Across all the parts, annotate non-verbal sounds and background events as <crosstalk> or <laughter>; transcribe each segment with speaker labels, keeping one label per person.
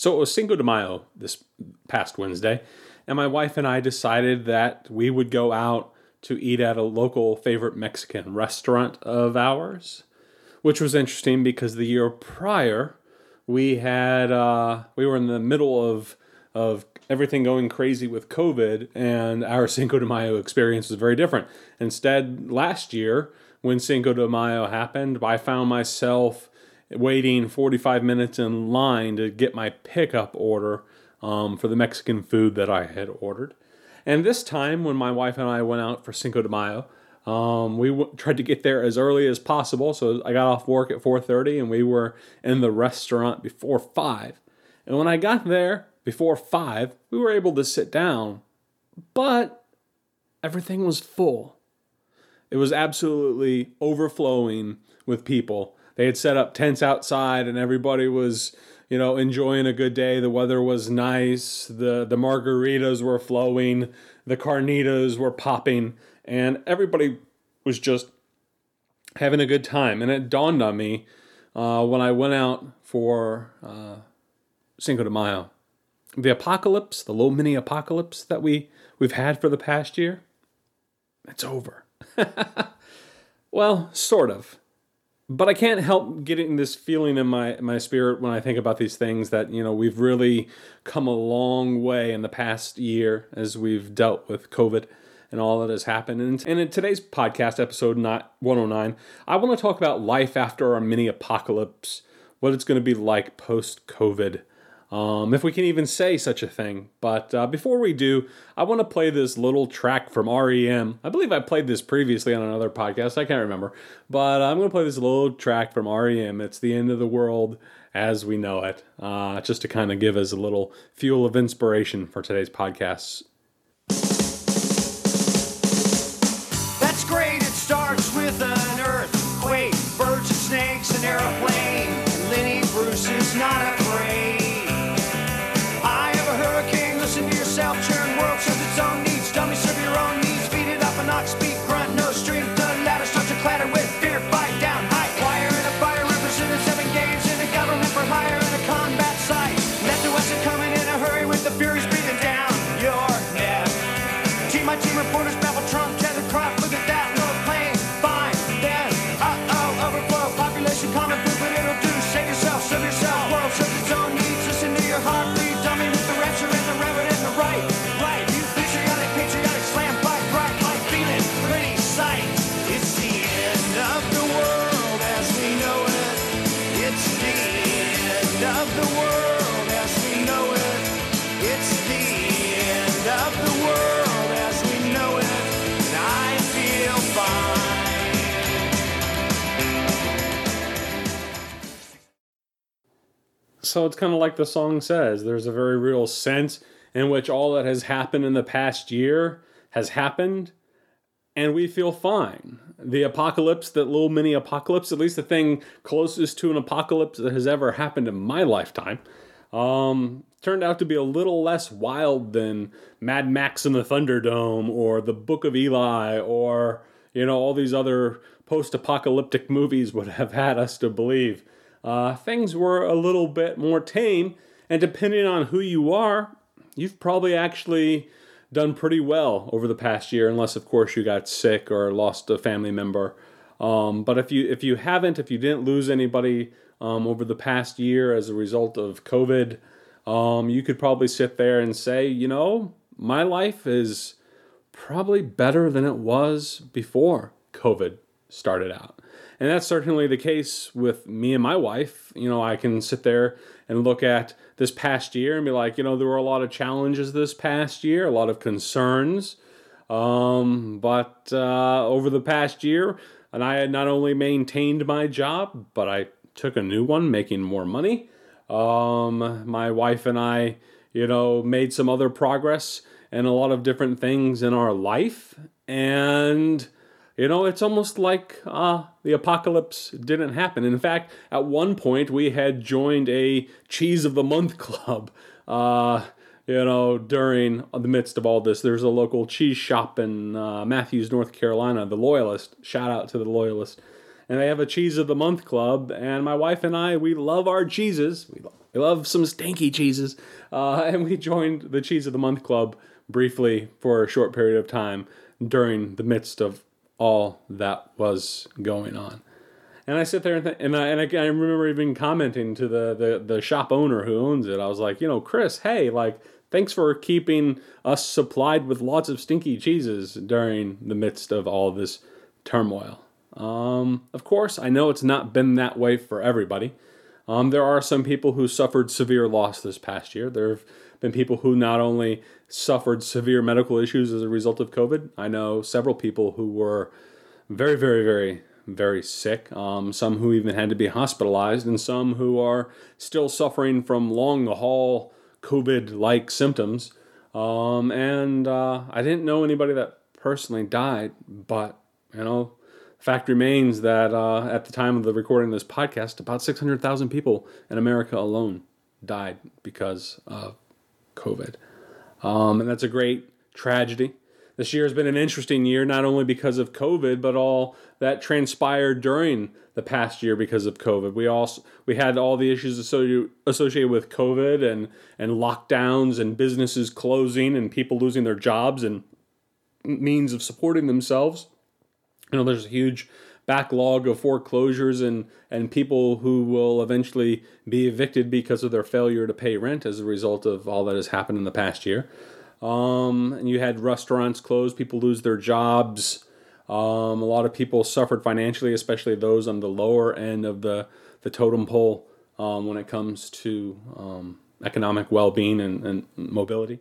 Speaker 1: So it was Cinco de Mayo this past Wednesday, and my wife and I decided that we would go out to eat at a local favorite Mexican restaurant of ours, which was interesting because the year prior we had uh, we were in the middle of of everything going crazy with COVID, and our <laughs> Cinco de Mayo experience was very different. Instead, last year when Cinco de Mayo happened, I found myself waiting 45 minutes in line to get my pickup order um, for the Mexican food that I had ordered. And this time, when my wife and I went out for Cinco de Mayo, um, we w- tried to get there as early as possible. So I got off work at 4:30, and we were in the restaurant before five. And when I got there before five, we were able to sit down, but everything was full. It was absolutely overflowing with people they had set up tents outside and everybody was you know enjoying a good day. The weather was nice. The the margaritas were flowing. The carnitas were popping. And everybody was just having a good time. And it dawned on me uh, when i went out for uh, cinco de mayo the apocalypse the little mini apocalypse that we we've had for the past year it's over. <laughs> Well sort of but I can't help getting this feeling in my my spirit when I think about these things that you know we've really come a long way in the past year as we've dealt with COVID and all that has happened. And, and in today's podcast episode, not 109, I want to talk about life after our mini apocalypse, what it's going to be like post COVID um, if we can even say such a thing. But uh, before we do, I want to play this little track from REM. I believe I played this previously on another podcast. I can't remember. But I'm going to play this little track from REM. It's The End of the World as we know it, uh, just to kind of give us a little fuel of inspiration for today's podcast.
Speaker 2: That's great. It starts with an earthquake, birds and snakes, an airplane.
Speaker 1: So it's kind of like the song says there's a very real sense in which all that has happened in the past year has happened and we feel fine. The apocalypse, that little mini apocalypse, at least the thing closest to an apocalypse that has ever happened in my lifetime, um, turned out to be a little less wild than Mad Max in the Thunderdome or The Book of Eli or, you know, all these other post apocalyptic movies would have had us to believe. Uh, things were a little bit more tame, and depending on who you are, you've probably actually done pretty well over the past year, unless of course you got sick or lost a family member. Um, but if you if you haven't, if you didn't lose anybody um, over the past year as a result of COVID, um, you could probably sit there and say, you know, my life is probably better than it was before COVID started out. And that's certainly the case with me and my wife. You know, I can sit there and look at this past year and be like, you know, there were a lot of challenges this past year, a lot of concerns. Um, but uh, over the past year, and I had not only maintained my job, but I took a new one, making more money. Um, my wife and I, you know, made some other progress and a lot of different things in our life. And, you know, it's almost like uh, the apocalypse didn't happen. In fact, at one point, we had joined a Cheese of the Month <laughs> club. Uh, you know, during the midst of all this, there's a local cheese shop in uh, Matthews, North Carolina, the Loyalist. Shout out to the Loyalist. And they have a Cheese of the Month club. And my wife and I, we love our cheeses. We love, we love some stinky cheeses. Uh, <laughs> and we joined the Cheese of the Month club briefly for a short period of time during the midst of all that was going on. And I sit there and, th- and, I, and I, I remember even commenting to the, the, the shop owner who owns it. I was like, you know, Chris, hey, like, thanks for keeping us supplied with lots of stinky cheeses during the midst of all this turmoil. Um, of course, I know it's not been that way for everybody. Um, there are some people who suffered severe loss this past year. There have been people who not only suffered severe medical issues as a result of COVID, I know several people who were very, very, very, very sick. Um, some who even had to be hospitalized, and some who are still suffering from long haul COVID like symptoms. Um, and uh, I didn't know anybody that personally died, but you know, fact remains that uh, at the time of the recording of this podcast, about 600,000 people in America alone died because of COVID. Um, and that's a great tragedy. This year has been an interesting year, not only because of COVID, but all that transpired during the past year because of COVID. We also we had all the issues associated with COVID and and lockdowns and businesses closing and people losing their jobs and means of supporting themselves. You know, there's a huge backlog of foreclosures and and people who will eventually be evicted because of their failure to pay rent as a result of all that has happened in the past year. Um, and you had restaurants closed, people lose their jobs. Um, a lot of people suffered financially, especially those on the lower end of the, the totem pole um, when it comes to um, economic well being and, and, mobility.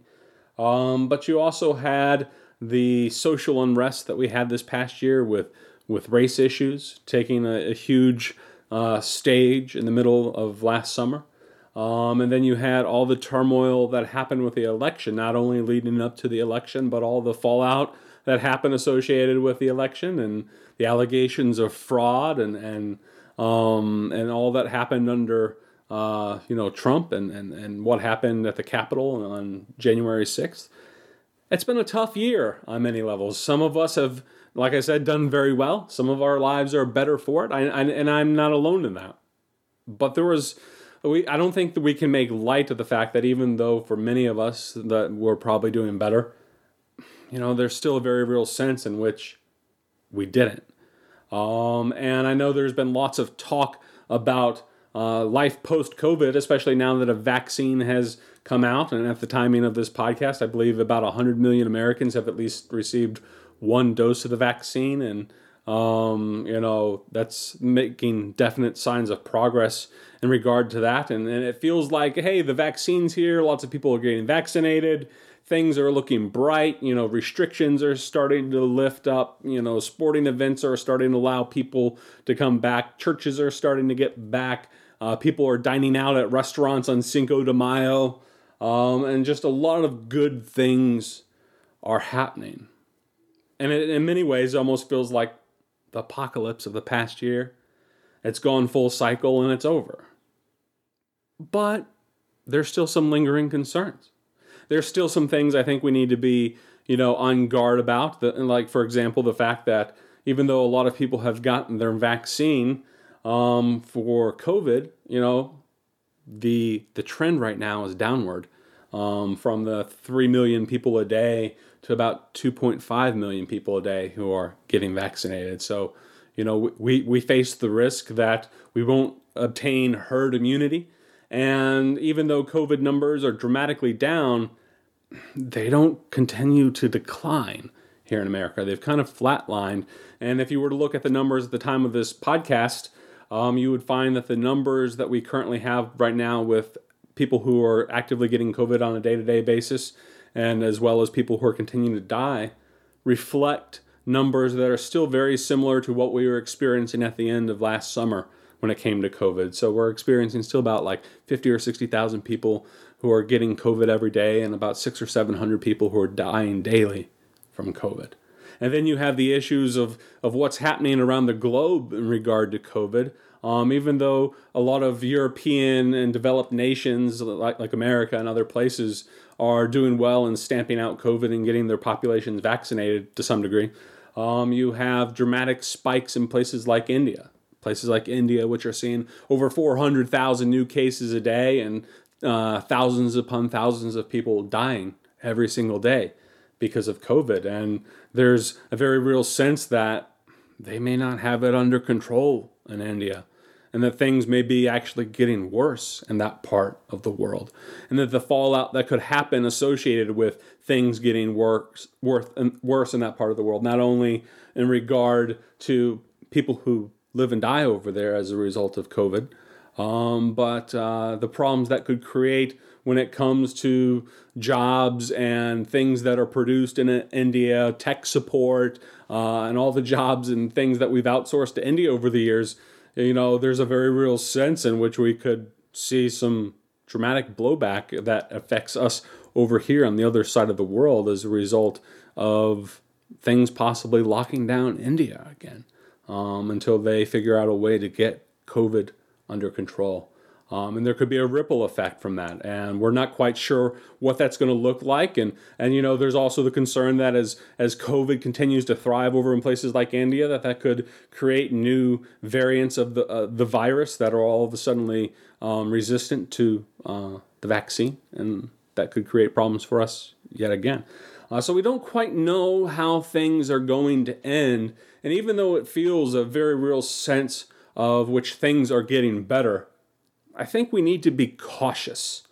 Speaker 1: Um, but you also had the social unrest that we had this past year with, with race issues taking a, a huge uh, stage in the middle of last summer. Um, and then you had all the turmoil that happened with the election, not only leading up to the election, but all the fallout that happened associated with the election and the allegations of fraud and and um, and all that happened under uh, you know Trump and, and and what happened at the Capitol on January sixth. It's been a tough year on many levels. Some of us have, like I said, done very well. Some of our lives are better for it, I, I, and I'm not alone in that. But there was we I don't think that we can make light of the fact that even though for many of us that we're probably doing better, you know, there's still a very real sense in which we didn't. Um, and I know there's been lots of talk about uh, life post COVID, especially now that a vaccine has come out. And at the timing of this podcast, I believe about 100 million Americans have at least received one dose of the vaccine. And, um, you know, that's making definite signs of progress in regard to that. And, and it feels like, hey, the vaccine's here, lots of people are getting vaccinated things are looking bright. You know, restrictions are starting to lift up. You know, sporting events are starting to allow people to come back. Churches are starting to get back. Uh, people are dining out at restaurants on Cinco de Mayo. Um, and just a lot of good things are happening. And it, in many ways, almost feels like the apocalypse of the past year. It's gone full cycle and it's over. But there's still some lingering concerns there's still some things I think we need to be, you know, on guard about. The, like, for example, the fact that even though a lot of people have gotten their vaccine um, for COVID, you know, the the trend right now is downward um, from the three million people a day to about 2.5 million people a day who are getting vaccinated. So, you know, we we face the risk that we won't obtain herd immunity. And even though COVID numbers are dramatically down, they don't continue to decline here in America. They've kind of flatlined. And if you were to look at the numbers at the time of this podcast, um, you would find that the numbers that we currently have right now with people who are actively getting COVID on a day to day basis, and as well as people who are continuing to die, reflect numbers that are still very similar to what we were experiencing at the end of last summer when it came to COVID. So we're experiencing still about like 50 or 60,000 people who are getting COVID every day and about six or 700 people who are dying daily from COVID. And then you have the issues of, of what's happening around the globe in regard to COVID. Um, even though a lot of European and developed nations like, like America and other places are doing well in stamping out COVID and getting their populations vaccinated to some degree, um, you have dramatic spikes in places like India. Places like India, which are seeing over 400,000 new cases a day and uh, thousands upon thousands of people dying every single day because of COVID. And there's a very real sense that they may not have it under control in India and that things may be actually getting worse in that part of the world, and that the fallout that could happen associated with things getting worse, worse, worse in that part of the world, not only in regard to people who live and die over there as a result of COVID, um, but uh, the problems that could create when it comes to jobs and things that are produced in India, tech support, uh, and all the jobs and things that we've outsourced to India over the years, you know, there's a very real sense in which we could see some dramatic blowback that affects us over here on the other side of the world as a result of things possibly locking down India again um, until they figure out a way to get COVID under control. Um, and there could be a ripple effect from that and we're not quite sure what that's going to look like and and you know there's also the concern that as as covid continues to thrive over in places like india that that could create new variants of the uh, the virus that are all of a suddenly um, resistant to uh, the vaccine and that could create problems for us yet again. Uh, so we don't quite know how things are going to end and even though it feels a very real sense of which things are getting better I think we need to be cautious.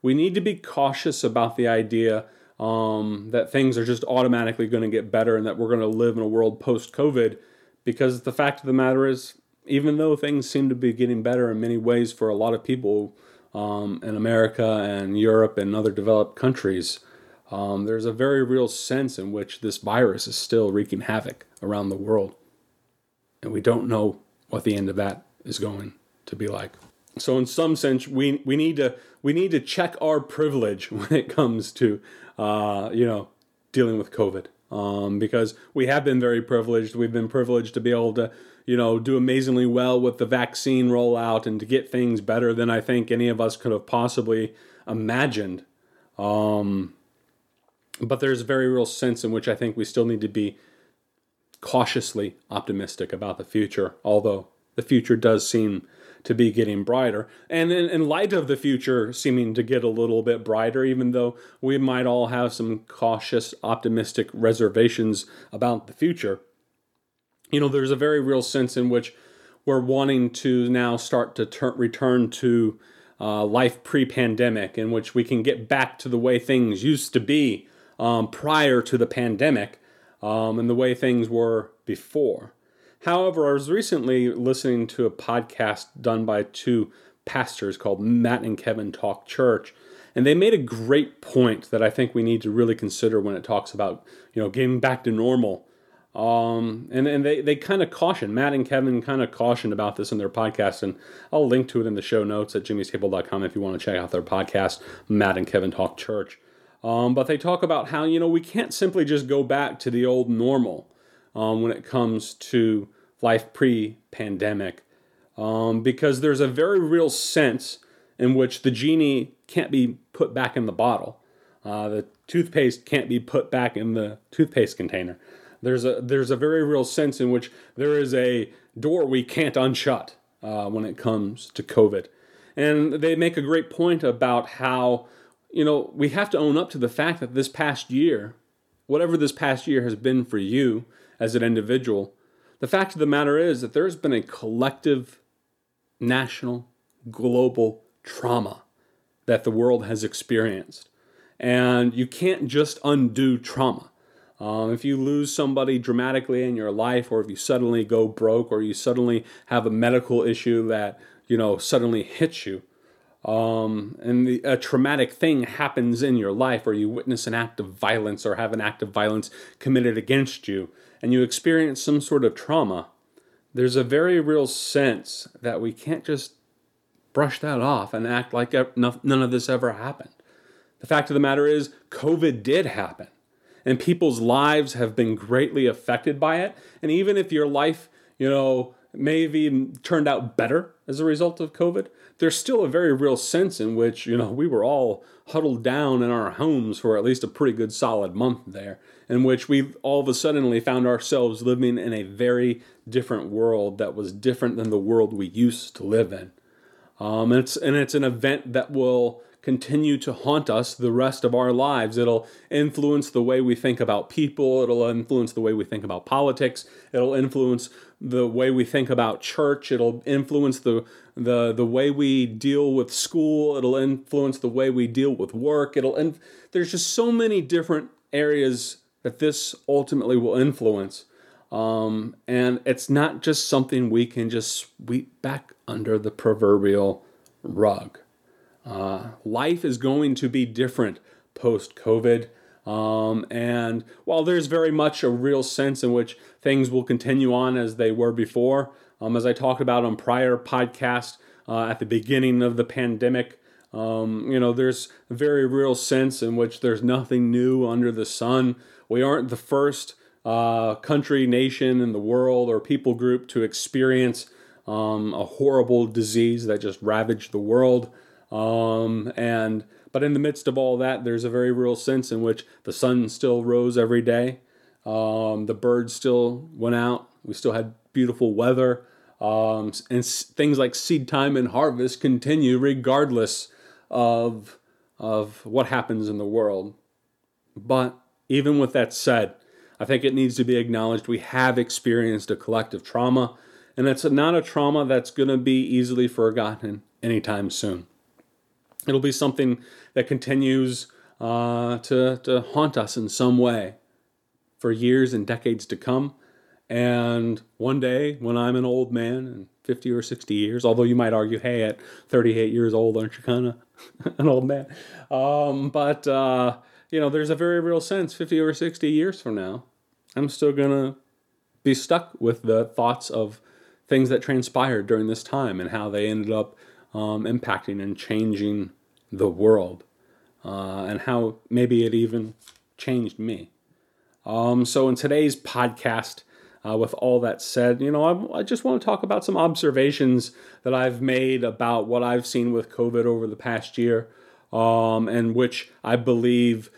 Speaker 1: We need to be cautious about the idea um, that things are just automatically going to get better and that we're going to live in a world post COVID. Because the fact of the matter is, even though things seem to be getting better in many ways for a lot of people um, in America and Europe and other developed countries, um, there's a very real sense in which this virus is still wreaking havoc around the world. And we don't know what the end of that is going to be like. So in some sense, we we need to we need to check our privilege <laughs> when it comes to uh, you know dealing with COVID. Um, because we have been very privileged. We've been privileged to be able to, you know, do amazingly well with the vaccine rollout and to get things better than I think any of us could have possibly imagined. Um, but there's a very real sense in which I think we still need to be cautiously optimistic about the future, although the future does seem to be getting brighter. And in, in light of the future seeming to get a little bit brighter, even though we might all have some cautious, optimistic reservations about the future, you know, there's a very real sense in which we're wanting to now start to ter- return to uh, life pre pandemic, in which we can get back to the way things used to be um, prior to the pandemic um, and the way things were before. However, I was recently listening to a podcast done by two pastors called Matt and Kevin Talk Church, and they made a great point that I think we need to really consider when it talks about you know getting back to normal. Um, and and they, they kind of caution Matt and Kevin kind of cautioned about this in their podcast, and I'll link to it in the show notes at jimmystable.com if you want to check out their podcast, Matt and Kevin Talk Church. Um, but they talk about how you know we can't simply just go back to the old normal um, when it comes to life pre pandemic um, because there's a very real sense in which the genie can't be put back in the bottle. Uh, the toothpaste can't be put back in the toothpaste container. There's a there's a very real sense in which there is a door we can't unshut uh, when it comes to COVID, and they make a great point about how you know we have to own up to the fact that this past year, whatever this past year has been for you as an individual, the fact of the matter is that there's been a collective, national, global trauma that the world has experienced. And you can't just undo trauma. Um, if you lose somebody dramatically in your life, or if you suddenly go broke, or you suddenly have a medical issue that you know suddenly hits you, um, and the, a traumatic thing happens in your life, or you witness an act of violence, or have an act of violence committed against you, and you experience some sort of trauma, there's a very real sense that we can't just brush that off and act like none of this ever happened. The fact of the matter is, COVID did happen, and people's lives have been greatly affected by it. And even if your life, you know, may have even turned out better as a result of COVID, there's still a very real sense in which, you know, we were all huddled down in our homes for at least a pretty good solid month there, in which we all of a sudden found ourselves living in a very different world that was different than the world we used to live in. Um, and it's and it's an event that will continue to haunt us the rest of our lives. It'll influence the way we think about people, it'll influence the way we think about politics, it'll influence the way we think about church, it'll influence the the the way we deal with school, it'll influence the way we deal with work. It'll and there's just so many different areas that this ultimately will influence. Um, and it's not just something we can just sweep back under the proverbial rug. Uh, life is going to be different post COVID. Um, and while there's very much a real sense in which things will continue on as they were before, um, as I talked about on prior podcasts uh, at the beginning of the pandemic, um, you know, there's a very real sense in which there's nothing new under the sun. We aren't the first uh, country, nation in the world or people group to experience um, a horrible disease that just ravaged the world. Um, and but in the midst of all that, there's a very real sense in which the sun still rose every day. Um, the birds still went out. We still had beautiful weather. Um, and s- things like seed time and harvest continue regardless of, of what happens in the world. But even with that said, I think it needs to be acknowledged we have experienced a collective trauma, and it's not a trauma that's going to be easily forgotten anytime soon. It'll be something that continues uh, to, to haunt us in some way for years and decades to come. And one day, when I'm an old man and 50 or 60 years, although you might argue, hey, at 38 years old, aren't you kind of <laughs> an old man? Um, but uh, you know, there's a very real sense 50 or 60 years from now, I'm still going to be stuck with the thoughts of things that transpired during this time and how they ended up um, impacting and changing the world uh, and how maybe it even changed me. Um, so, in today's podcast, uh, with all that said, you know, I, I, just want to talk about some observations that I've made about what I've seen with COVID over the past year um, and which I believe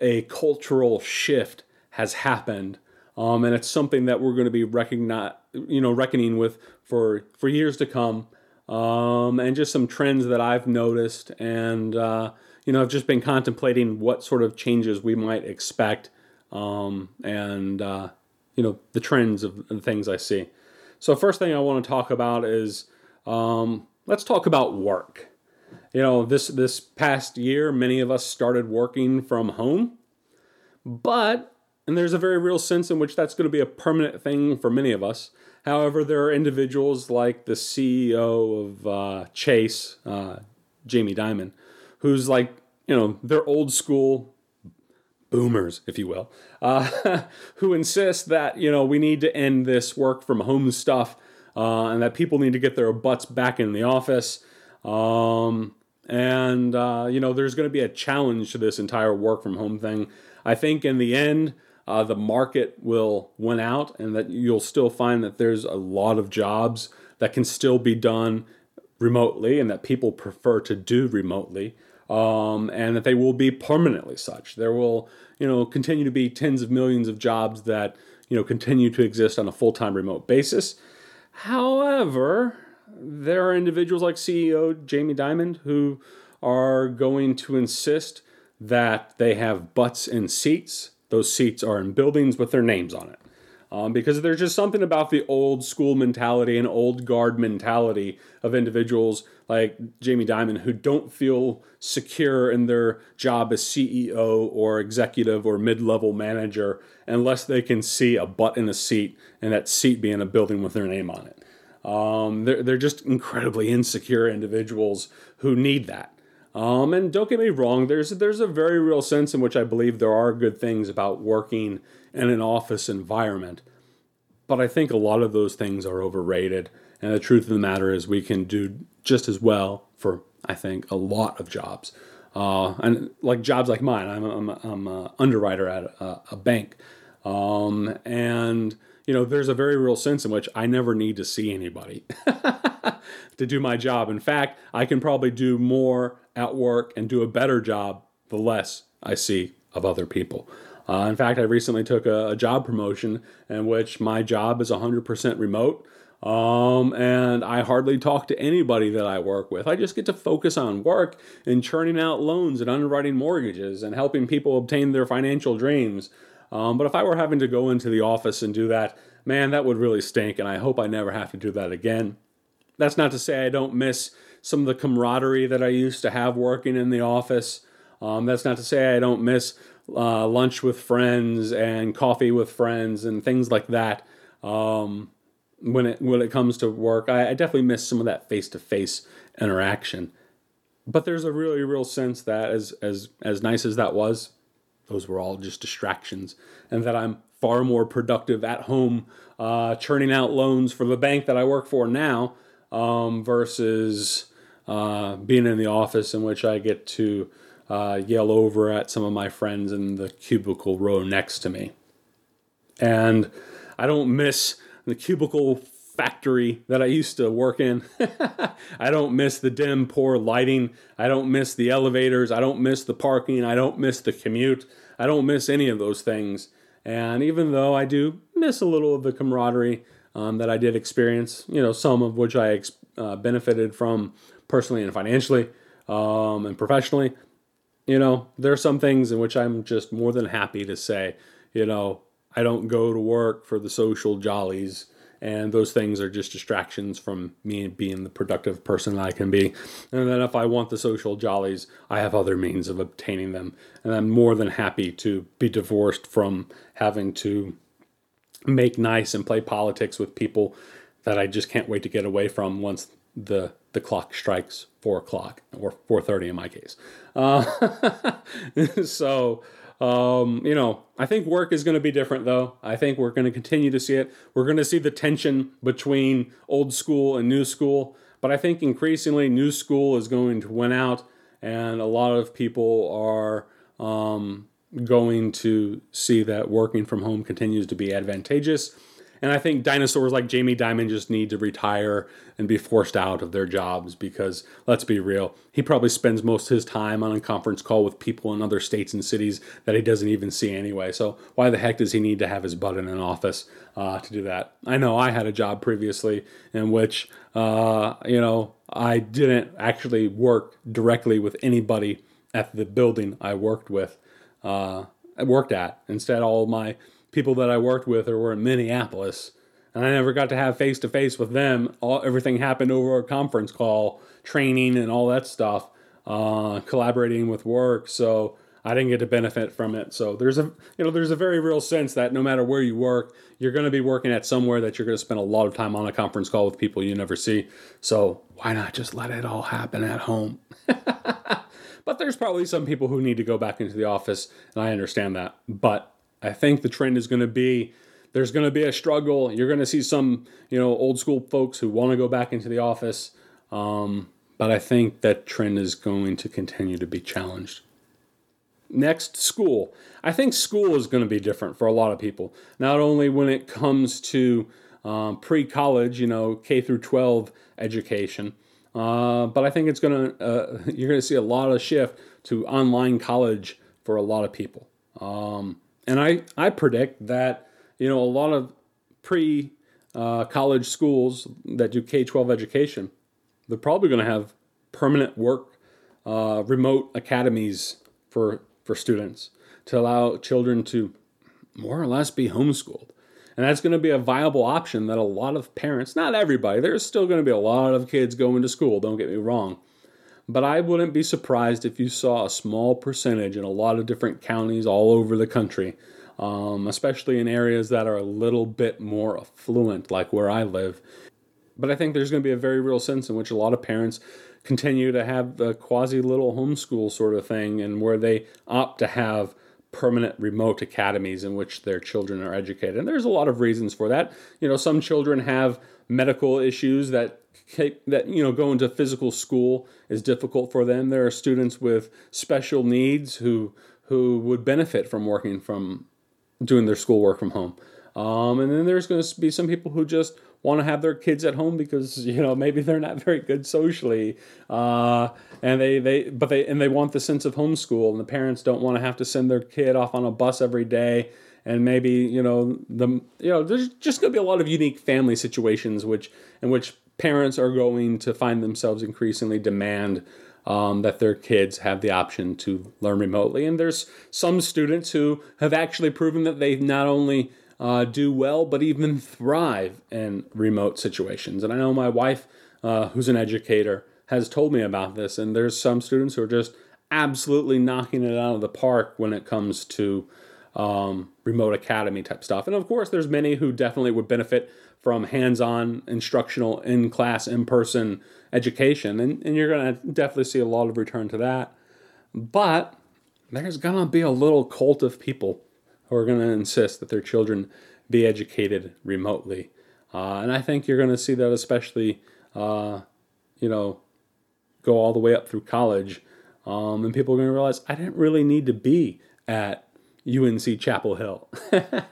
Speaker 1: a cultural shift has happened. Um, and it's something that we're going to be recognize, you know, reckoning with for for years to come. Um, and just some trends that I've noticed, and uh, you know, I've just been contemplating what sort of changes we might expect, um, and uh, you know, the trends of the things I see. So, first thing I want to talk about is um, let's talk about work you know, this this past year, many of us started working from home, but and there's a very real sense in which that's going to be a permanent thing for many of us. However, there are individuals like the CEO of uh, Chase, uh, Jamie Dimon, who's like, you know, they're old school boomers, if you will, uh, <laughs> who insist that, you know, we need to end this work from home stuff uh, and that people need to get their butts back in the office. Um, and, uh, you know, there's going to be a challenge to this entire work from home thing. I think in the end, uh, the market will win out, and that you'll still find that there's a lot of jobs that can still be done remotely and that people prefer to do remotely. Um, and that they will be permanently such. There will, you know, continue to be tens of millions of jobs that, you know, continue to exist on a full time remote basis. However, there are individuals like CEO Jamie Dimon who are going to insist that they have butts in seats. Those seats are in buildings with their names on it. Um, because there's just something about the old school mentality and old guard mentality of individuals like Jamie Dimon who don't feel secure in their job as CEO or executive or mid level manager unless they can see a butt in a seat and that seat being a building with their name on it. Um, they're, they're just incredibly insecure individuals who need that. Um, and don't get me wrong, there's, there's a very real sense in which I believe there are good things about working in an office environment. but I think a lot of those things are overrated. And the truth of the matter is, we can do just as well for, I think, a lot of jobs. Uh, and like jobs like mine, I'm, I'm, I'm an underwriter at a, a bank. Um, and, you know, there's a very real sense in which I never need to see anybody <laughs> to do my job. In fact, I can probably do more at work and do a better job the less I see of other people. Uh, in fact, I recently took a, a, job promotion in which my job is 100% remote. Um, and I hardly talk to anybody that I work with. I just get to focus on work and churning out loans and underwriting mortgages and helping people obtain their financial dreams. Um, but if I were having to go into the office and do that, man, that would really stink. And I hope I never have to do that again. That's not to say I don't miss some of the camaraderie that I used to have working in the office. Um, that's not to say I don't miss uh, lunch with friends and coffee with friends and things like that. Um, when it when it comes to work, I, I definitely miss some of that face to face interaction. But there's a really real sense that as as as nice as that was, those were all just distractions, and that I'm far more productive at home, uh, churning out loans for the bank that I work for now, um, versus uh, being in the office in which I get to uh, yell over at some of my friends in the cubicle row next to me. And I don't miss the cubicle factory that I used to work in. <laughs> I don't miss the dim, poor lighting. I don't miss the elevators. I don't miss the parking. I don't miss the commute. I don't miss any of those things. And even though I do miss a little of the camaraderie um, that I did experience, you know, some of which I ex- uh, benefited from personally and financially um, and professionally, you know, there are some things in which I'm just more than happy to say, you know, I don't go to work for the social jollies. And those things are just distractions from me being the productive person that I can be. And then if I want the social jollies, I have other means of obtaining them. And I'm more than happy to be divorced from having to make nice and play politics with people that I just can't wait to get away from once the the clock strikes four o'clock or four thirty in my case. Uh, <laughs> so um, you know, I think work is going to be different though. I think we're going to continue to see it. We're going to see the tension between old school and new school, but I think increasingly new school is going to win out, and a lot of people are um, going to see that working from home continues to be advantageous and I think dinosaurs like Jamie Dimon just need to retire and be forced out of their jobs because, let's be real, he probably spends most of his time on a conference call with people in other states and cities that he doesn't even see anyway. So, why the heck does he need to have his butt in an office uh, to do that? I know I had a job previously in which, uh, you know, I didn't actually work directly with anybody at the building I worked with. Uh, I worked at. Instead, all my people that I worked with or were in Minneapolis, and I never got to have face to face with them. All everything happened over a conference call, training, and all that stuff, uh, collaborating with work. So I didn't get to benefit from it. So there's a you know there's a very real sense that no matter where you work, you're going to be working at somewhere that you're going to spend a lot of time on a conference call with people you never see. So why not just let it all happen at home? <laughs> but there's probably some people who need to go back into the office, and I understand that. But I think the trend is going to be there's going to be a struggle. You're going to see some, you know, old school folks who want to go back into the office. Um, but I think that trend is going to continue to be challenged. Next, school. I think school is going to be different for a lot of people. Not only when it comes to um, pre-college, you know, K through 12 education, uh, but I think it's going to uh, <laughs> you're going to see a lot of shift to online college for a lot of people. Um, and I, I predict that, you know, a lot of pre uh, college schools that do K 12 education, they're probably going to have permanent work, uh, remote academies for, for students to allow children to more or less be homeschooled. And that's going to be a viable option that a lot of parents, not everybody, there's still going to be a lot of kids going to school, don't get me wrong. But I wouldn't be surprised if you saw a small percentage in a lot of different counties all over the country, um, especially in areas that are a little bit more affluent, like where I live. But I think there's going to be a very real sense in which a lot of parents continue to have the quasi little homeschool sort of thing, and where they opt to have permanent remote academies in which their children are educated. And there's a lot of reasons for that. You know, some children have medical issues that that you know going to physical school is difficult for them. There are students with special needs who who would benefit from working from doing their schoolwork from home. Um, and then there's going to be some people who just want to have their kids at home because <laughs> you know maybe they're not very good socially, uh, and they, they but they and they want the sense of homeschool, and the parents don't want to have to send their kid off on a bus every day. And maybe you know the you know there's just going to be a lot of unique family situations which in which parents are going to find themselves increasingly demand um, that their kids have the option to learn remotely. And there's some students who have actually proven that they not only uh, do well, but even thrive in remote situations. And I know my wife, uh, who's an educator, has told me about this. And there's some students who are just absolutely knocking it out of the park when it comes to um, remote academy type stuff. And of course, there's many who definitely would benefit from hands-on instructional in-class in-person education and, and you're going to definitely see a lot of return to that. But there's going to be a little cult of people who are going to insist that their children be educated remotely. Uh, and i think you're going to see that especially uh, you know go all the way up through college um, and people are going to realize i didn't really need to be at UNC Chapel Hill. <laughs> I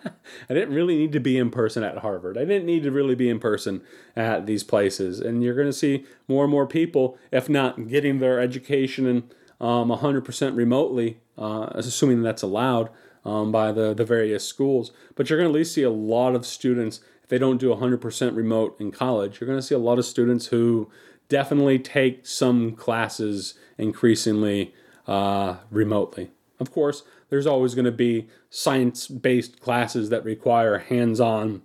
Speaker 1: didn't really need to be in person at Harvard. I didn't need to really be in person at these places. And you're going to see more and more people, if not getting their education um, 100% remotely, uh, assuming that's allowed um, by the, the various schools. But you're going to at least see a lot of students, if they don't do 100% remote in college, you're going to see a lot of students who definitely take some classes increasingly uh, remotely. Of course, there's always going to be science based classes that require hands on,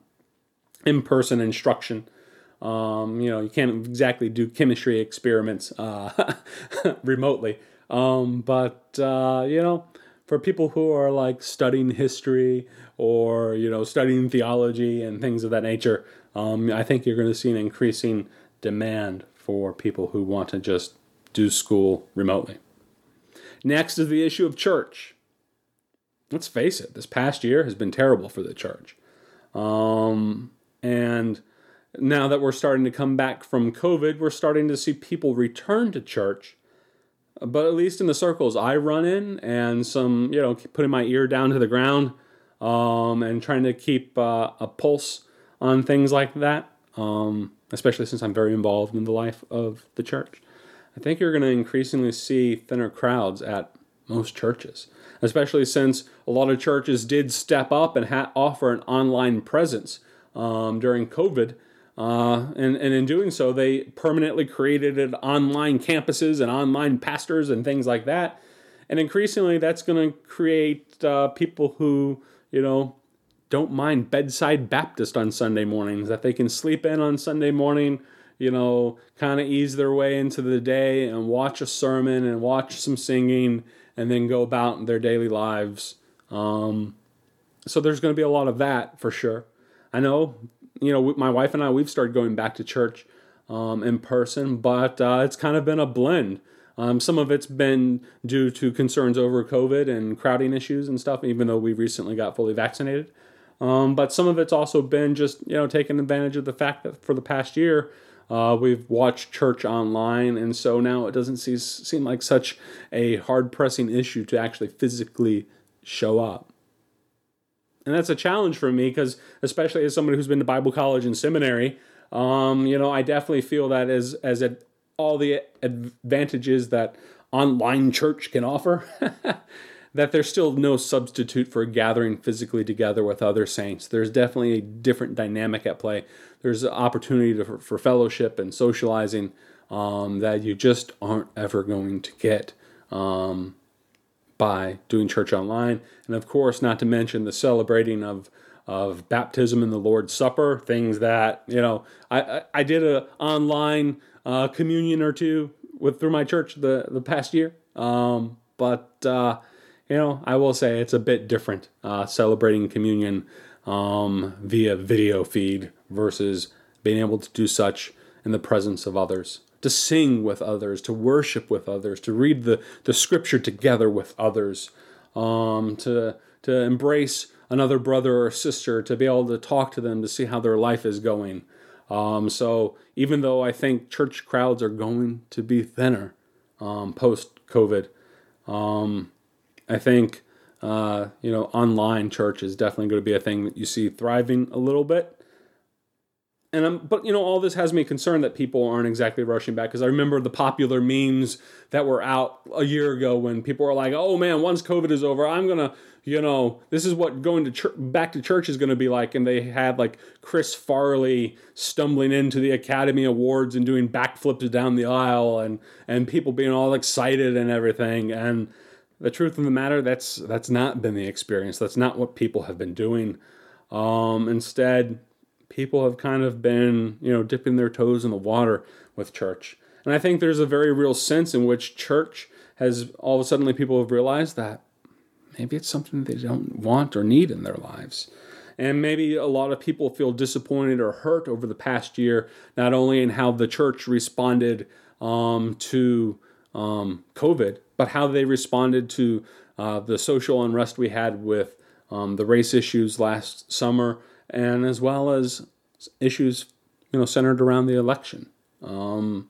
Speaker 1: in person instruction. Um, you know, you can't exactly do chemistry experiments uh, <laughs> remotely. Um, but, uh, you know, for people who are like studying history or, you know, studying theology and things of that nature, um, I think you're going to see an increasing demand for people who want to just do school remotely. Next is the issue of church let's face it, this past year has been terrible for the church. Um, and now that we're starting to come back from COVID, we're starting to see people return to church. But at least in the circles I run in, and some, you know, putting my ear down to the ground um, and trying to keep uh, a pulse on things like that, um, especially since I'm very involved in the life of the church. I think you're going to increasingly see thinner crowds at most churches especially since a lot of churches did step up and ha- offer an online presence um, during COVID. Uh, and, and in doing so, they permanently created online campuses and online pastors and things like that. And increasingly, that's going to create uh, people who, you know, don't mind bedside Baptist on Sunday mornings, that they can sleep in on Sunday morning, you know, kind of ease their way into the day and watch a sermon and watch some singing and then go about their daily lives. Um, so there's going to be a lot of that for sure. I know, you know, my wife and I, we've started going back to church um, in person, but uh, it's kind of been a blend. Um, some of it's been due to concerns over COVID and crowding issues and stuff, even though we recently got fully vaccinated. Um, but some of it's also been just, you know, taking advantage of the fact that for the past year, uh, we've watched church online, and so now it doesn't see, seem like such a hard pressing issue to actually physically show up. And that's a challenge for me because, especially as somebody who's been to Bible college and seminary, um, you know, I definitely feel that as as a, all the advantages that online church can offer, <laughs> that there's still no substitute for gathering physically together with other saints. There's definitely a different dynamic at play. There's opportunity to, for, for, fellowship and socializing um, that you just aren't ever going to get um, by doing church online. And of course, not to mention the celebrating of of baptism and the Lord's Supper, things that you know. I I, I did a online uh, communion or two with through my church the the past year, um, but uh, you know, I will say it's a bit different uh, celebrating communion um, via video feed versus being able to do such in the presence of others, to sing with others, to worship with others, to read the, the scripture together with others. um, to to embrace another brother or sister, to be able to talk to them, to see how their life is going. Um, so even though I think church crowds are going to be thinner um, post COVID, um, I think uh, you know online church is definitely going to be a thing that you see thriving a little bit and I'm, but you know, all this has me concerned that people aren't exactly rushing back because I remember the popular memes that were out a year ago when people were like, "Oh man, once COVID is over, I'm gonna, you know, this is what going to church, back to church is gonna be like." And they had like Chris Farley stumbling into the Academy Awards and doing backflips down the aisle, and and people being all excited and everything. And the truth of the matter, that's that's not been the experience. That's not what people have been doing. Um, instead people have kind of been, you know, dipping their toes in the water with church. And I think there's a very real sense in which church has all of a sudden people have realized that maybe it's something they don't want or need in their lives. And maybe a lot of people feel disappointed or hurt over the past year, not only in how the church responded um, to um, COVID, but how they responded to uh, the social unrest we had with um, the race issues last summer and as well as issues you know centered around the election. Um,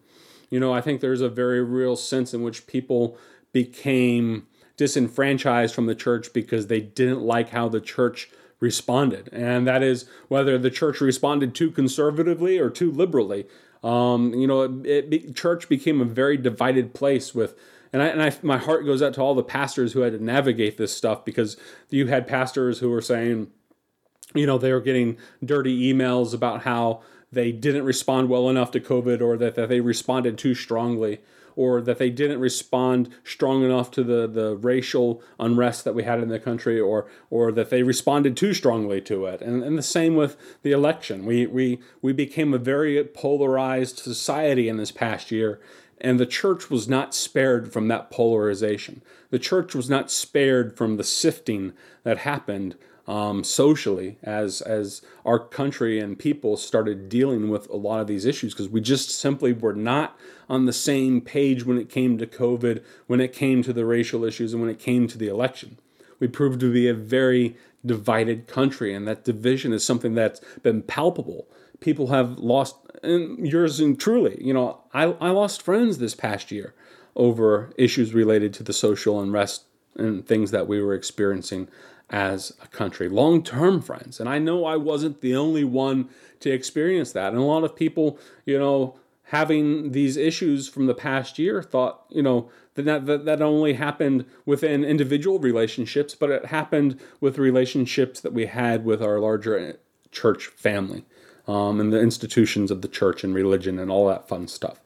Speaker 1: you know, I think there's a very real sense in which people became disenfranchised from the church because they didn't like how the church responded, and that is whether the church responded too conservatively or too liberally. Um, you know, it, it, church became a very divided place with and I, and I, my heart goes out to all the pastors who had to navigate this stuff because you had pastors who were saying, you know, they were getting dirty emails about how they didn't respond well enough to COVID or that, that they responded too strongly or that they didn't respond strong enough to the, the racial unrest that we had in the country or or that they responded too strongly to it. And, and the same with the election. We, we, we became a very polarized society in this past year and the church was not spared from that polarization. The church was not spared from the sifting that happened um, socially as as our country and people started dealing with a lot of these issues because we just simply were not on the same page when it came to COVID, when it came to the racial issues, and when it came to the election. We proved to be a very divided country, and that division is something that's been palpable. People have lost, and yours and truly, you know, I, I lost friends this past year over issues related to the social unrest and things that we were experiencing as a country, long term friends. And I know I wasn't the only one to experience that. And a lot of people, you know, having these issues from the past year thought, you know, that that, that only happened within individual relationships, but it happened with relationships that we had with our larger church family um, and the institutions of the church and religion and all that fun stuff.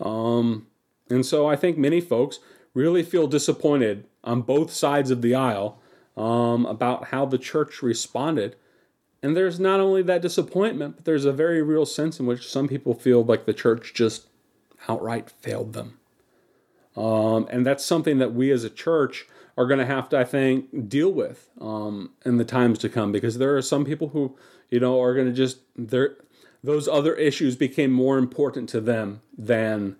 Speaker 1: Um, and so I think many folks really feel disappointed on both sides of the aisle um, about how the church responded. And there's not only that disappointment, but there's a very real sense in which some people feel like the church just outright failed them. Um, and that's something that we as a church are going to have to, I think, deal with um, in the times to come because there are some people who, you know, are going to just, those other issues became more important to them than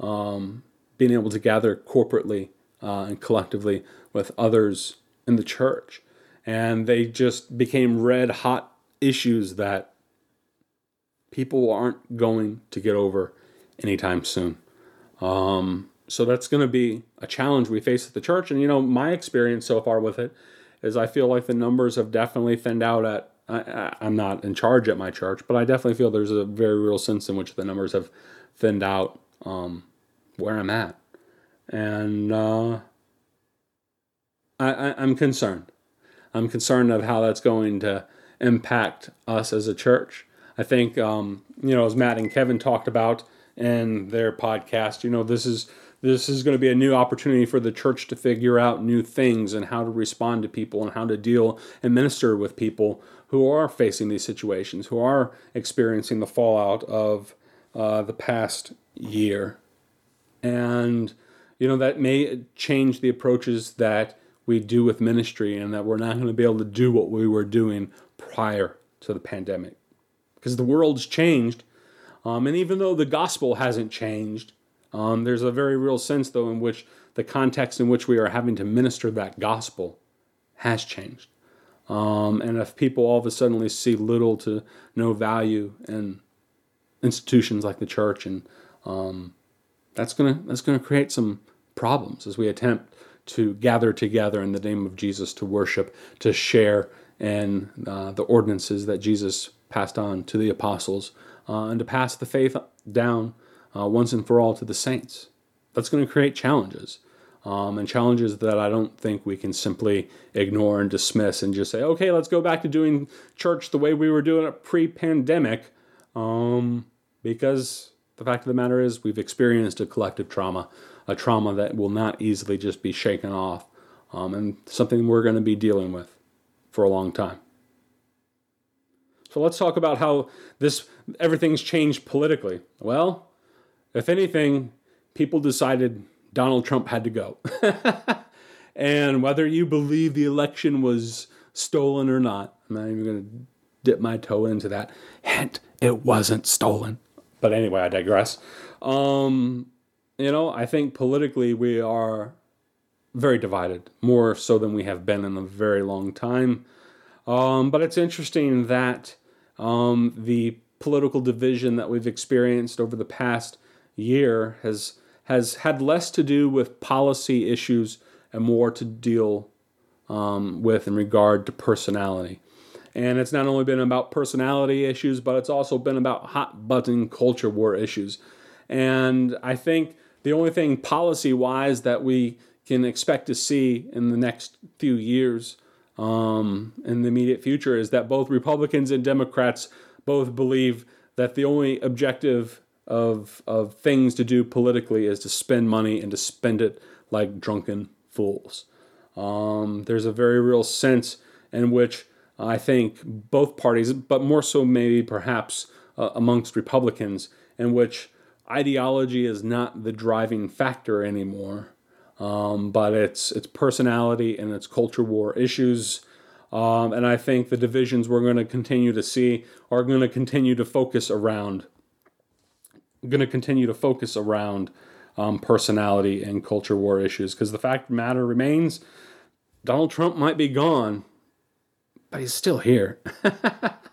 Speaker 1: um, being able to gather corporately uh, and collectively with others in the church. And they just became red hot issues that people aren't going to get over anytime soon. Um, so that's going to be a challenge we face at the church. And, you know, my experience so far with it is I feel like the numbers have definitely thinned out at. I, I'm not in charge at my church, but I definitely feel there's a very real sense in which the numbers have thinned out um, where I'm at. And uh, I, am concerned. I'm concerned of how that's going to impact us as a church. I think, um, you know, as Matt and Kevin talked about in their podcast, you know, this is this is going to be a new opportunity for the church to figure out new things and how to respond to people and how to deal and minister with people who are facing these situations, who are experiencing the fallout of uh, the past year. And, you know, that may change the approaches that we do with ministry and that we're not going to be able to do what we were doing prior to the pandemic. Because the world's changed. Um, and even though the gospel hasn't changed, um, there's a very real sense, though, in which the context in which we are having to minister that gospel has changed. Um, and if people all of a sudden see little to no value in institutions like the church, and um, that's gonna that's gonna create some problems as we attempt to gather together in the name of Jesus to worship, to share in uh, the ordinances that Jesus passed on to the apostles, uh, and to pass the faith down uh, once and for all to the saints. That's going to create challenges. Um, and challenges that I don't think we can simply ignore and dismiss and just say, okay, let's go back to doing church the way we were doing it pre pandemic. Um, because the fact of the matter is, we've experienced a collective trauma, a trauma that will not easily just be shaken off, um, and something we're going to be dealing with for a long time. So let's talk about how this everything's changed politically. Well, if anything, people decided Donald Trump had to go. <laughs> and whether you believe the election was stolen or not, I'm not even going to dip my toe into that. Hint, it wasn't stolen. But anyway, I digress. Um, you know, I think politically we are very divided, more so than we have been in a very long time. Um, but it's interesting that um, the political division that we've experienced over the past year has has had less to do with policy issues and more to deal um, with in regard to personality. And it's not only been about personality issues, but it's also been about hot button culture war issues. And I think the only thing policy wise that we can expect to see in the next few years um, in the immediate future is that both Republicans and Democrats both believe that the only objective of of things to do politically is to spend money and to spend it like drunken fools. Um, there's a very real sense in which I think both parties, but more so maybe perhaps uh, amongst Republicans, in which ideology is not the driving factor anymore, um, but it's it's personality and it's culture war issues. Um, and I think the divisions we're going to continue to see are going to continue to focus around going to continue to focus around um, personality and culture war issues because the fact of the matter remains Donald Trump might be gone, but he's still here. <laughs>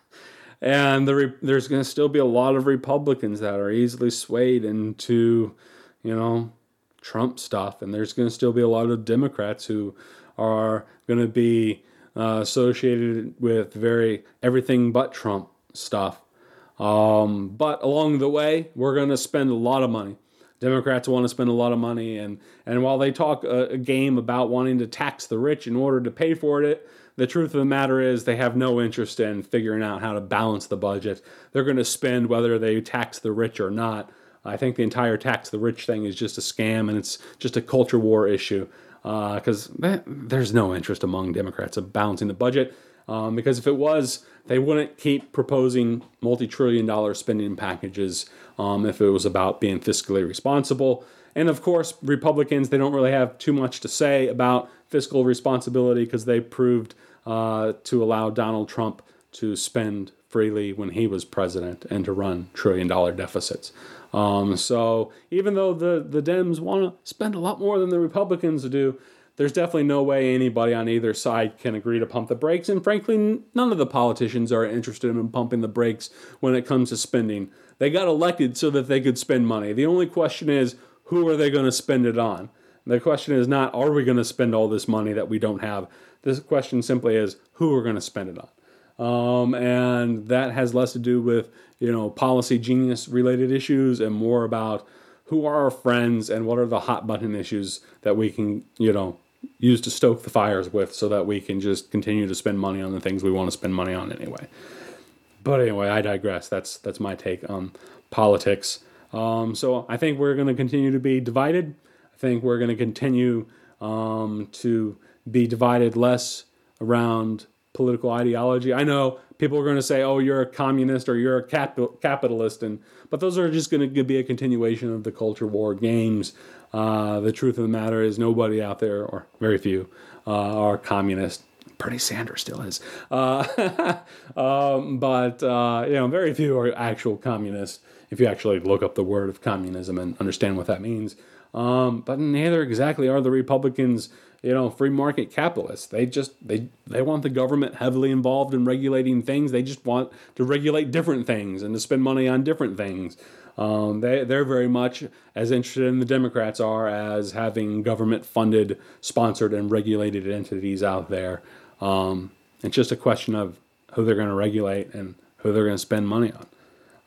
Speaker 1: and the re- there's going to still be a lot of Republicans that are easily swayed into, you know, Trump stuff. And there's going to still be a lot of Democrats who are going to be uh, associated with very everything but Trump stuff. Um, but along the way, we're going to spend a lot of money. Democrats want to spend a lot of money, and and while they talk a, a, game about wanting to tax the rich in order to pay for it, the truth of the matter is they have no interest in figuring out how to balance the budget. They're going to spend whether they tax the rich or not. I think the entire tax the rich thing is just a scam, and it's just a culture war issue because uh, there's no interest among Democrats of balancing the budget. Um, because if it was, they wouldn't keep proposing multi trillion dollar spending packages um, if it was about being fiscally responsible. And of course, Republicans, they don't really have too much to say about fiscal responsibility because they proved uh, to allow Donald Trump to spend freely when he was president and to run trillion dollar deficits. Um, so even though the, the Dems want to spend a lot more than the Republicans do, there's definitely no way anybody on either side can agree to pump the brakes. And frankly, none of the politicians are interested in pumping the brakes when it comes to spending. They got elected so that they could spend money. The only question is, who are they going to spend it on? The question is not, are we going to spend all this money that we don't have? This question simply is, who we're going to spend it on? Um, and that has less to do with you know policy genius related issues and more about who are our friends and what are the hot button issues that we can you know use to stoke the fires with so that we can just continue to spend money on the things we want to spend money on anyway. But anyway, I digress. That's that's my take on politics. Um, so I think we're going to continue to be divided. I think we're going to continue um, to be divided less around political ideology. I know people are going to say, "Oh, you're a communist or you're a capitalist," and but those are just going to be a continuation of the culture war games uh, the truth of the matter is, nobody out there, or very few, uh, are communist. Bernie Sanders still is, uh, <laughs> um, but uh, you know, very few are actual communists. If you actually look up the word of communism and understand what that means, Um, but neither exactly are the Republicans, you know, free market capitalists. They just they they want the government heavily involved in regulating things. They just want to regulate different things and to spend money on different things. Um, they they're very much as interested in the Democrats are as having government funded, sponsored, and regulated entities out there. Um, it's just a question of who they're going to regulate and who they're going to spend money on.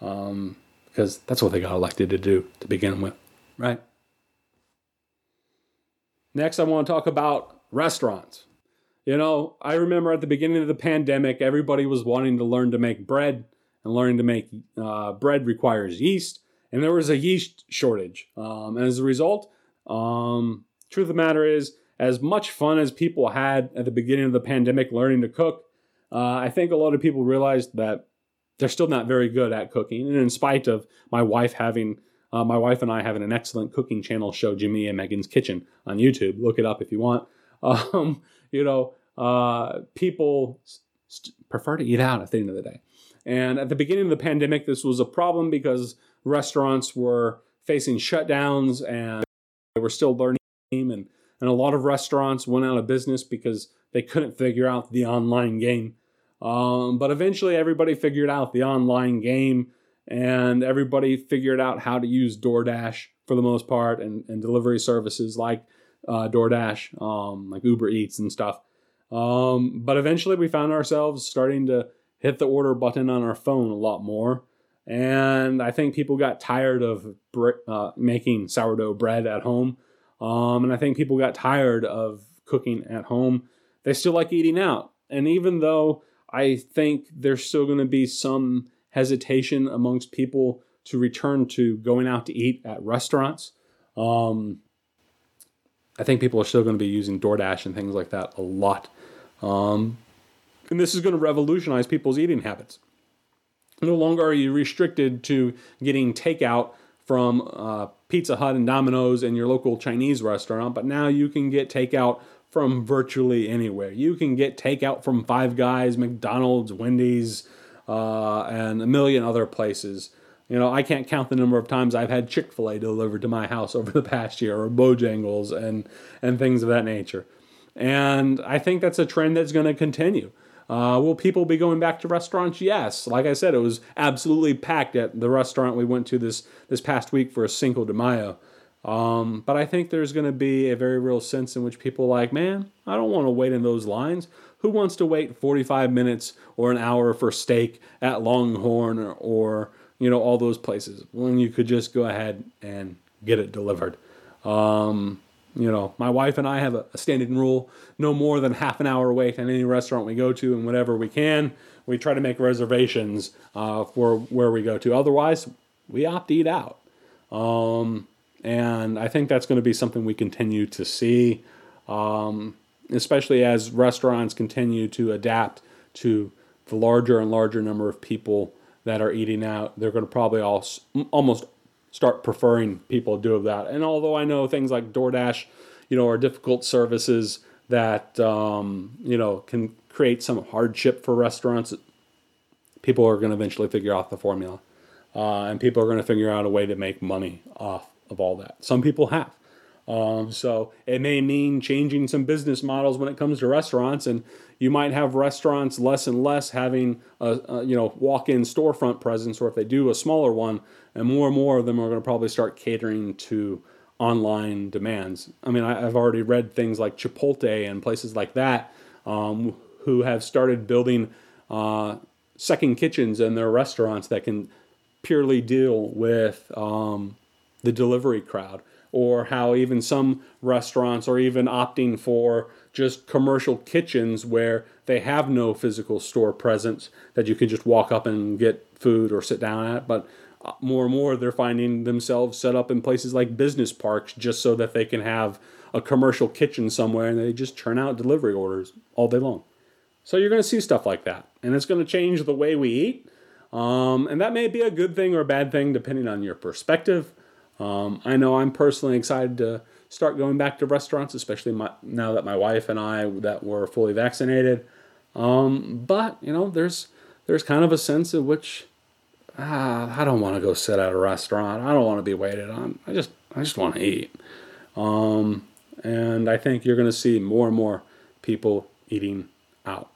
Speaker 1: Um, because that's what they got elected to do to begin with, right? Next, I want to talk about restaurants. You know, I remember at the beginning of the pandemic, everybody was wanting to learn to make bread, and learning to make uh, bread requires yeast, and there was a yeast shortage. Um, and as a result, um, truth of the matter is, as much fun as people had at the beginning of the pandemic learning to cook, uh, I think a lot of people realized that they're still not very good at cooking. And in spite of my wife having, uh, my wife and I have an excellent cooking channel show, Jimmy and Megan's Kitchen on YouTube. Look it up if you want. <laughs> Um, you know, uh, people st- prefer to eat out at the end of the day. And at the beginning of the pandemic, this was a problem because restaurants were facing shutdowns and they were still learning. And, and a lot of restaurants went out of business because they couldn't figure out the online game. Um, but eventually, everybody figured out the online game and everybody figured out how to use DoorDash for the most part and, and delivery services like uh, DoorDash, um, like Uber Eats and stuff. Um, but eventually, we found ourselves starting to hit the order button on our phone a lot more. And I think people got tired of uh, making sourdough bread at home. Um, and I think people got tired of cooking at home. They still like eating out. And even though I think there's still going to be some hesitation amongst people to return to going out to eat at restaurants. Um, I think people are still going to be using DoorDash and things like that a lot. Um, and this is going to revolutionize people's eating habits. No longer are you restricted to getting takeout from uh, Pizza Hut and Domino's and your local Chinese restaurant, but now you can get takeout from virtually anywhere. You can get takeout from Five Guys, McDonald's, Wendy's, uh, and a million other places. You know, I can't count the number of times I've had Chick Fil A delivered to my house <laughs> over the past year, or Bojangles, and and things of that nature. And I think that's a trend that's going to continue. Uh, will people be going back to restaurants? Yes. Like I said, it was absolutely packed at the restaurant we went to this this past week for a Cinco de Mayo. Um, but I think there's going to be a very real sense in which people like, man, I don't want to wait in those lines. Who wants to wait 45 minutes or an hour for steak at Longhorn or, or you know all those places when you could just go ahead and get it delivered? Um, you know, my wife and I have a, standing rule: no more than half an hour wait at any restaurant we go to, and whenever we can, we try to make reservations uh, for where we go to. Otherwise, we opt to eat out. Um, and I think that's going to be something we continue to see, um, especially as restaurants continue to adapt to the larger and larger number of people that are eating out. They're going to probably all, almost start preferring people do that. And although I know things like DoorDash, you know, are difficult services that um, you know can create some hardship for restaurants, people are going to eventually figure out the formula, uh, and people are going to figure out a way to make money off of all that. Some people have. Um, so it may mean changing some business models when it comes to restaurants, and you might have restaurants less and less having a, a, you know walk-in storefront presence, or if they do a smaller one, and more and more of them are going to probably start catering to online demands. I mean, I, have already read things like Chipotle and places like that um, who have started building uh, second kitchens in their restaurants that can purely deal with um, the delivery crowd, or how even some restaurants are even opting for just commercial kitchens where they have no physical store presence that you can just walk up and get food or sit down at. But uh, more and more, they're finding themselves set up in places like business parks just so that they can have a commercial kitchen somewhere and they just churn out delivery orders all day long. So you're going to see stuff like that, and it's going to change the way we eat. Um, and that may be a good thing or a bad thing depending on your perspective. Um, I know I'm personally excited to start going back to restaurants, especially my, now that my wife and I that were fully vaccinated. Um, but you know, there's there's kind of a sense in which ah, I don't want to go sit at a restaurant. I don't want to be waited on. I just I just want to eat. Um, and I think you're going to see more and more people eating out.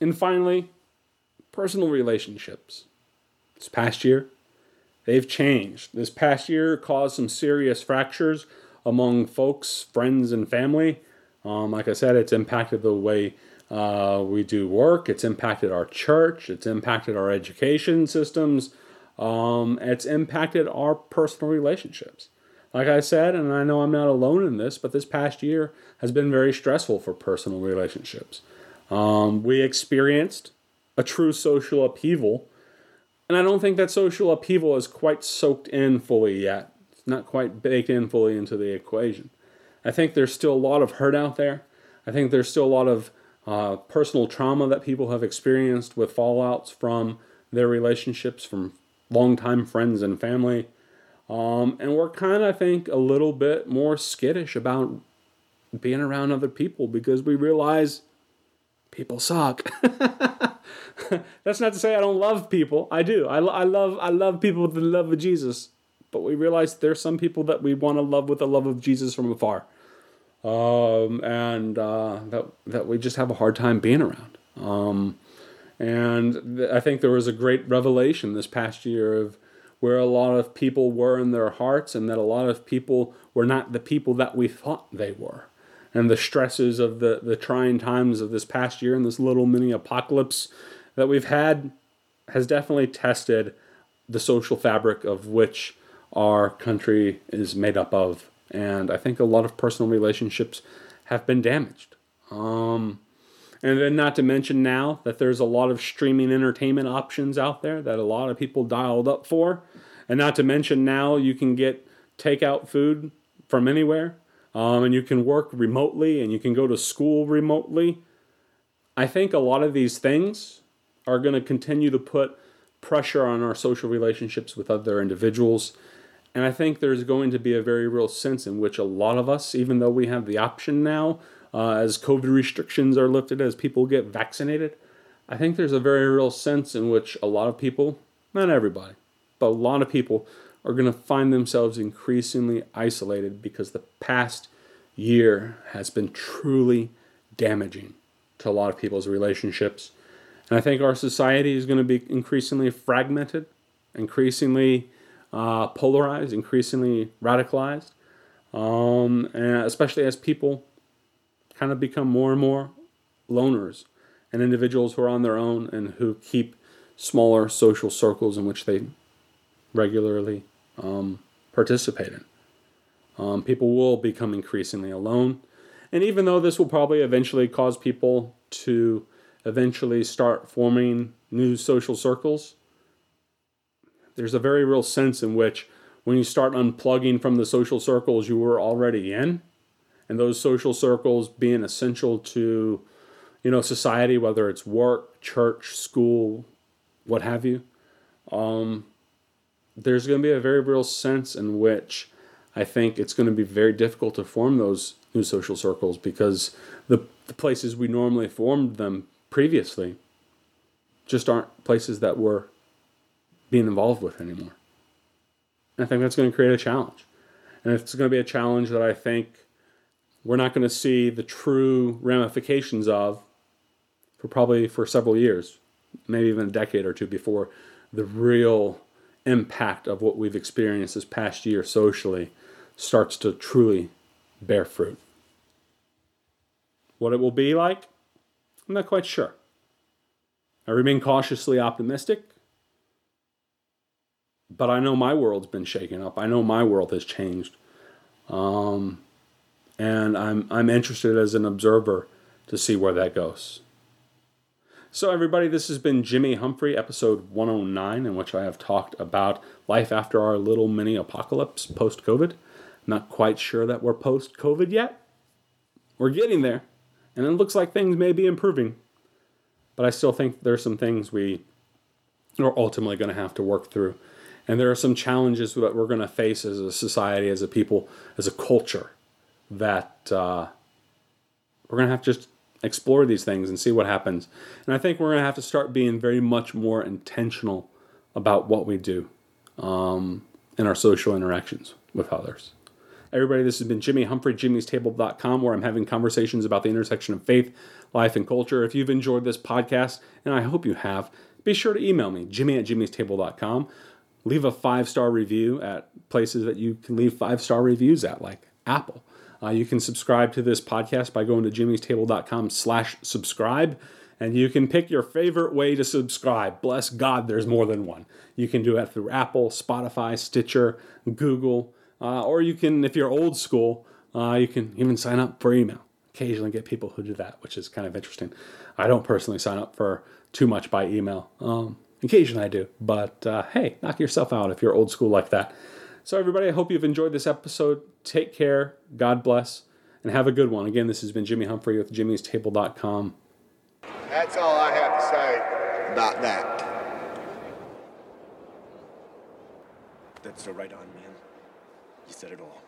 Speaker 1: And finally, personal relationships. This past year, they've changed. This past year caused some serious fractures among folks, friends, and family. Um, like I said, it's impacted the way uh, we do work, it's impacted our church, it's impacted our education systems, um, it's impacted our personal relationships. Like I said, and I know I'm not alone in this, but this past year has been very stressful for personal relationships. Um, we experienced a true social upheaval, and I don't think that social upheaval is quite soaked in fully yet. It's not quite baked in fully into the equation. I think there's still a lot of hurt out there. I think there's still a lot of uh, personal trauma that people have experienced with fallouts from their relationships, from longtime friends and family. Um, and we're kind of, I think, a little bit more skittish about being around other people because we realize people suck. <laughs> <laughs> That's not to say I don't love people. I do. I, I love I love people with the love of Jesus. But we realize there's some people that we want to love with the love of Jesus from afar um, and uh, that that we just have a hard time being around. Um, and th- I think there was a great revelation this past year of where a lot of people were in their hearts, and that a lot of people were not the people that we thought they were. And the stresses of the, the trying times of this past year and this little mini apocalypse that we've had has definitely tested the social fabric of which our country is made up of and I think a lot of personal relationships have been damaged. Um, and then, not to mention now that there's a lot of streaming entertainment options out there that a lot of people dialed up for. And not to mention now you can get takeout food from anywhere, um, and you can work remotely, and you can go to school remotely. I think a lot of these things are going to continue to put pressure on our social relationships with other individuals and I think there's going to be a very real sense in which a lot of us, even though we have the option now, uh, as COVID restrictions are lifted, as people get vaccinated, I think there's a very real sense in which a lot of people, not everybody, but a lot of people are going to find themselves increasingly isolated because the past year has been truly damaging to a lot of people's relationships. And I think our society is going to be increasingly fragmented, increasingly uh, polarized, increasingly radicalized, um, and especially as people kind of become more and more loners and individuals who are on their own and who keep smaller social circles in which they regularly um, participate in. Um, people will become increasingly alone. And even though this will probably eventually cause people to eventually start forming new social circles, there's a very real sense in which when you start unplugging from the social circles you were already in, and those social circles being essential to, you know, society, whether it's work, church, school, what have you, um, there's going to be a very real sense in which I think it's going to be very difficult to form those new social circles because the, the places we normally formed them previously just aren't places that we're being involved with anymore. And I think that's going to create a challenge. And it's going to be a challenge that I think we're not going to see the true ramifications of for probably for several years, maybe even a decade or two before the real impact of what we've experienced this past year socially starts to truly bear fruit. What it will be like, I'm not quite sure. I remain cautiously optimistic but I know my world's been shaken up. I know my world has changed. Um, and I'm, I'm interested as an observer to see where that goes. So, everybody, this has been Jimmy Humphrey, episode 109, in which I have talked about life after our little mini apocalypse post COVID. Not quite sure that we're post COVID yet. We're getting there, and it looks like things may be improving. But I still think there's some things we are ultimately going to have to work through and there are some challenges that we're going to face as a society, as a people, as a culture that uh, we're going to have to just explore these things and see what happens. And I think we're going to have to start being very much more intentional about what we do. Um, in our social interactions with others. Everybody, this has been Jimmy Humphrey, jimmy'stable.com, where I'm having conversations about the intersection of faith, life, and culture. If you've enjoyed this podcast, and I hope you have, be sure to email me, jimmy at jimmy'stable.com. Leave a five star review at places that you can leave five star reviews at, like Apple. Uh, you can subscribe to this podcast by going to jimmy'stable.com slash subscribe. And you can pick your favorite way to subscribe. Bless God, there's more than one. You can do it through Apple, Spotify, Stitcher, Google, uh, or you can, if you're old school, uh, you can even sign up for email. Occasionally get people who do that, which is kind of interesting. I don't personally sign up for too much by email. Um, occasionally I do, but uh, hey, knock yourself out if you're old school like that. So, everybody, I hope you've enjoyed this episode. Take care, God bless, and have a good one. Again, this has been Jimmy Humphrey with jimmy'stable.com.
Speaker 3: That's all I have to say about that.
Speaker 4: That's the right on, man. You said it all.